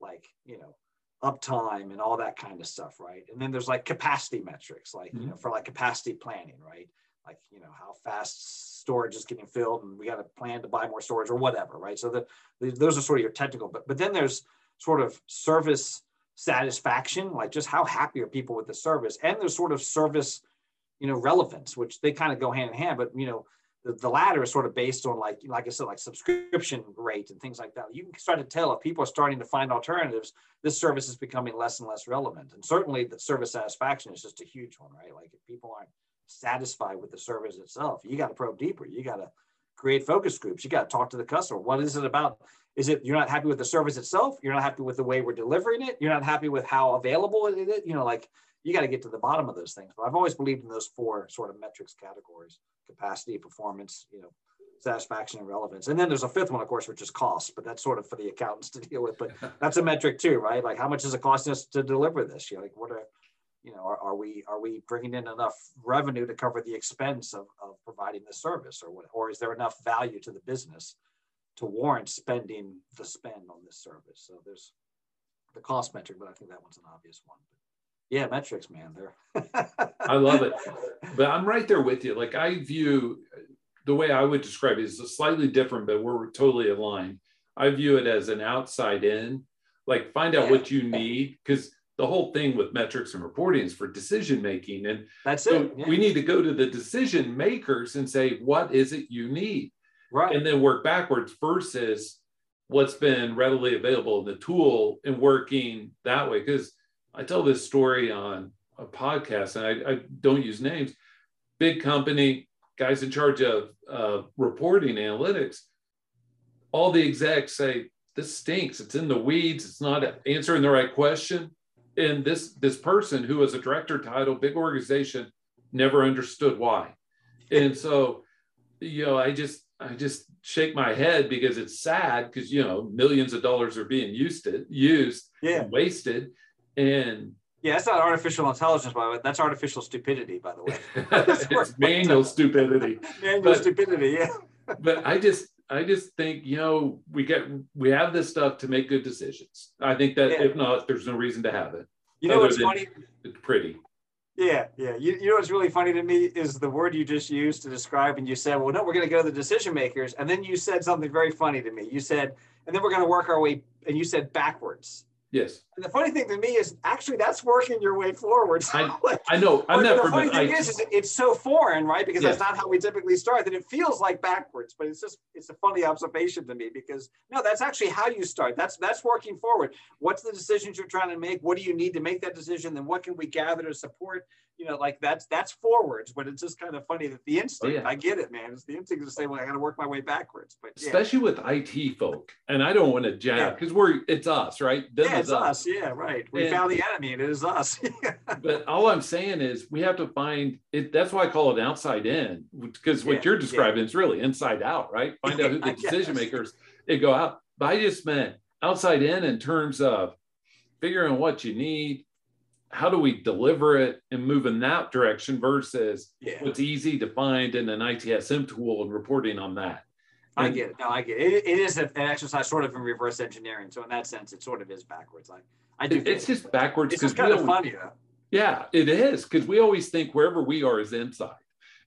like you know uptime and all that kind of stuff right? And then there's like capacity metrics like mm-hmm. you know for like capacity planning right? Like you know how fast storage is getting filled and we got to plan to buy more storage or whatever right? So the, the, those are sort of your technical but but then there's sort of service satisfaction like just how happy are people with the service? And there's sort of service you know relevance which they kind of go hand in hand but you know the, the latter is sort of based on like like I said, like subscription rate and things like that. You can start to tell if people are starting to find alternatives, this service is becoming less and less relevant. And certainly the service satisfaction is just a huge one, right? Like if people aren't satisfied with the service itself, you got to probe deeper. You got to create focus groups. You got to talk to the customer. What is it about? Is it you're not happy with the service itself? You're not happy with the way we're delivering it? You're not happy with how available it is? You know, like you got to get to the bottom of those things. But I've always believed in those four sort of metrics categories: capacity, performance, you know, satisfaction, and relevance. And then there's a fifth one, of course, which is cost. But that's sort of for the accountants to deal with. But that's a metric too, right? Like how much is it costing us to deliver this? You know, like what are you know, are, are, we are we bringing in enough revenue to cover the expense of, of providing the service, or what, or is there enough value to the business to warrant spending the spend on this service? So there's the cost metric, but I think that one's an obvious one. Yeah, metrics, man, they're. I love it, but I'm right there with you. Like I view the way I would describe it is slightly different, but we're totally aligned. I view it as an outside in, like find out yeah. what you need because the whole thing with metrics and reporting is for decision making and that's so it yeah. we need to go to the decision makers and say what is it you need right and then work backwards versus what's been readily available in the tool and working that way because i tell this story on a podcast and I, I, don't use names. Big company guys in charge of uh, reporting analytics. All the execs say this stinks. It's in the weeds. It's not answering the right question. And this this person who was a director title big organization never understood why. And so you know i just i just shake my head because it's sad because you know millions of dollars are being used it used yeah. wasted and yeah that's not artificial intelligence by the way that's artificial stupidity by the way it's manual stupidity manual but, stupidity yeah but i just I just think you know we get we have this stuff to make good decisions. I think that yeah. if not, there's no reason to have it. You know what's funny? It's pretty. Yeah, yeah. You, you know what's really funny to me is the word you just used to describe, and you said, "Well, no, we're going to go to the decision makers," and then you said something very funny to me. You said, "And then we're going to work our way," and you said backwards. Yes. And the funny thing to me is actually that's working your way forward. I, I know. I'm not. The funny thing I, is, is, it's so foreign, right? Because yes. that's not how we typically start. That it feels like backwards, but it's just it's a funny observation to me because no, that's actually how you start. That's that's working forward. What's the decisions you're trying to make? What do you need to make that decision? Then what can we gather to support you know, like that's that's forwards, but it's just kind of funny that the oh, instinct. Oh, yeah. I get it, man. It's the instinct to say, well, I got to work my way backwards. But yeah. especially with IT folk, and I don't want to jab because yeah. we're it's us, right? Them yeah, it's us. us. Yeah, right. We and, found the enemy, and it is us. but all I'm saying is we have to find it. That's why I call it outside in, because what you're describing is really inside out, right? Find out who the decision makers. It go out. But I just meant outside in in terms of figuring what you need how do we deliver it and move in that direction versus yeah. what's easy to find in an ITSM tool and reporting on that. And I get it. No, I get it. It, it is an exercise sort of in reverse engineering. So in that sense, it sort of is backwards. Like I do. it's just backwards. It's kind of funny though. Yeah, it is because we always think wherever we are is inside,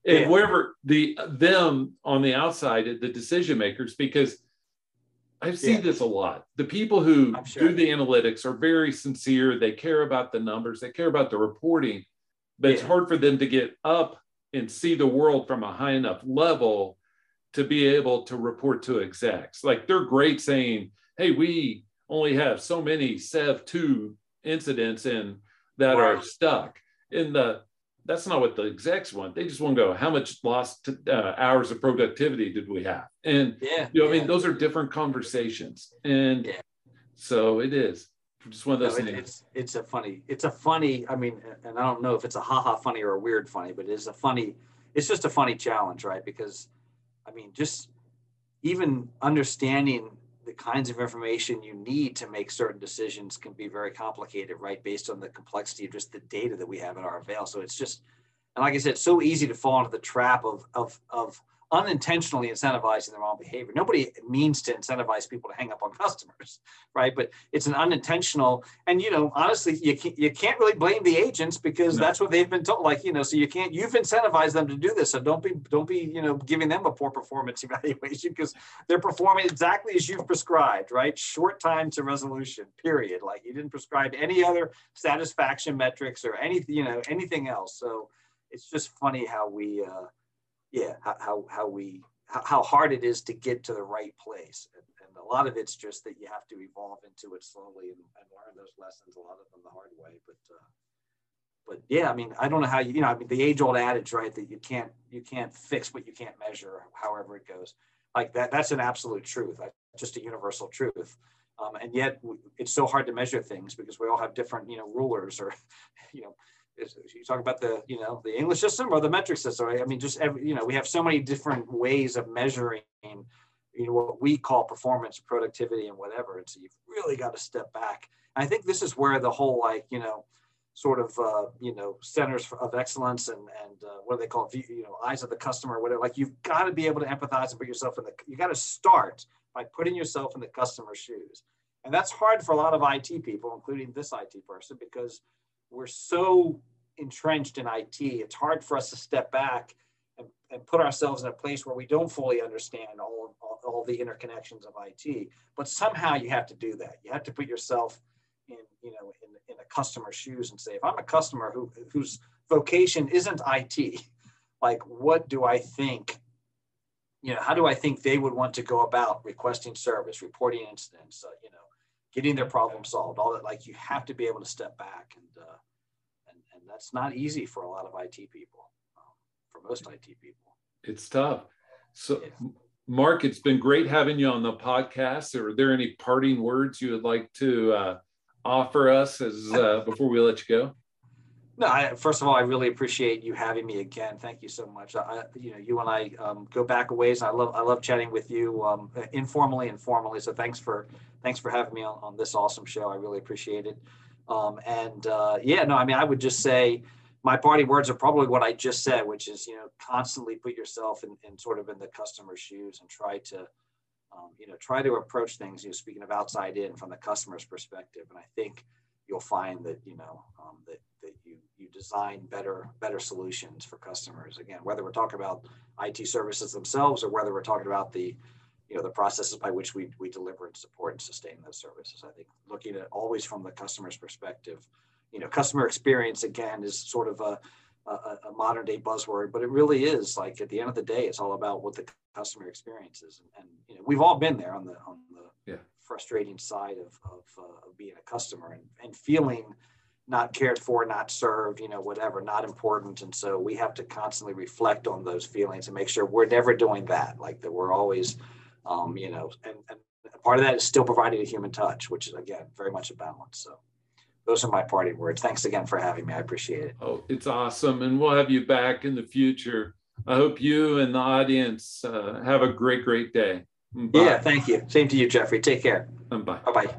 and yeah. wherever the them on the outside, the decision makers, because I see yeah. this a lot. The people who sure. do the analytics are very sincere. They care about the numbers, they care about the reporting, but yeah. it's hard for them to get up and see the world from a high enough level to be able to report to execs. Like they're great saying, hey, we only have so many SEV2 incidents in that right. are stuck. In the that's not what the execs want. They just want to go, how much lost uh, hours of productivity did we have? And yeah, you know, yeah. I mean, those are different conversations. And yeah. so it is just one of those no, things. It's it's a funny, it's a funny. I mean, and I don't know if it's a haha funny or a weird funny, but it's a funny. It's just a funny challenge, right? Because, I mean, just even understanding the kinds of information you need to make certain decisions can be very complicated, right? Based on the complexity of just the data that we have at our avail. So it's just, and like I said, it's so easy to fall into the trap of of of unintentionally incentivizing the wrong behavior. Nobody means to incentivize people to hang up on customers, right? But it's an unintentional, and you know, honestly, you can't, you can't really blame the agents because no. that's what they've been told. Like you know, so you can't. You've incentivized them to do this, so don't be don't be you know giving them a poor performance evaluation because they're performing exactly as you've prescribed, right? Short time to resolution, period. Like you didn't prescribe any other satisfaction metrics or anything, you know, anything else. So it's just funny how we. Uh, yeah, how, how, we, how, how hard it is to get to the right place. And, and a lot of it's just that you have to evolve into it slowly and, and learn those lessons, a lot of them the hard way. But, uh, but yeah, I mean, I don't know how you, you know, I mean, the age old adage, right? That you can't, you can't fix what you can't measure, however it goes. Like that, that's an absolute truth, just a universal truth. Um, and yet it's so hard to measure things because we all have different, you know, rulers or, you know, you talk about the, you know, the English system or the metric system. Right? I mean, just every, you know, we have so many different ways of measuring, you know, what we call performance, productivity, and whatever. And so you've really got to step back. And I think this is where the whole, like, you know, sort of, uh, you know, centers of excellence and and uh, what do they call it? You know, eyes of the customer, whatever. Like, you've got to be able to empathize and put yourself in the. You got to start by putting yourself in the customer's shoes. And that's hard for a lot of IT people, including this IT person, because we're so entrenched in IT. It's hard for us to step back and, and put ourselves in a place where we don't fully understand all, all, all the interconnections of IT. But somehow you have to do that. You have to put yourself in, you know, in, in a customer's shoes and say, if I'm a customer who, whose vocation isn't IT, like what do I think you know, how do I think they would want to go about requesting service, reporting incidents, uh, you know, getting their problem solved, all that. Like you have to be able to step back, and uh, and and that's not easy for a lot of IT people, um, for most IT people. It's tough. So, yeah. Mark, it's been great having you on the podcast. Are there any parting words you would like to uh, offer us as uh, before we let you go? No, I, first of all, I really appreciate you having me again. Thank you so much. I, you know, you and I um, go back a ways. I love, I love chatting with you um, informally and formally. So thanks for, thanks for having me on, on this awesome show. I really appreciate it. Um, and uh, yeah, no, I mean, I would just say my party words are probably what I just said, which is, you know, constantly put yourself in, in sort of in the customer's shoes and try to, um, you know, try to approach things, you know, speaking of outside in from the customer's perspective. And I think you'll find that, you know, um, that that you you design better better solutions for customers. Again, whether we're talking about IT services themselves or whether we're talking about the you know the processes by which we we deliver and support and sustain those services. I think looking at always from the customer's perspective, you know, customer experience again is sort of a a, a modern day buzzword, but it really is like at the end of the day, it's all about what the customer experience is. And, and you know, we've all been there on the on the yeah. frustrating side of of, uh, of being a customer and, and feeling not cared for, not served, you know, whatever, not important. And so we have to constantly reflect on those feelings and make sure we're never doing that. Like that we're always, um, you know, and, and part of that is still providing a human touch, which is again very much a balance. So those are my parting words. Thanks again for having me. I appreciate it. Oh, it's awesome. And we'll have you back in the future. I hope you and the audience uh, have a great, great day. Bye. Yeah, thank you. Same to you, Jeffrey. Take care. bye. Bye bye.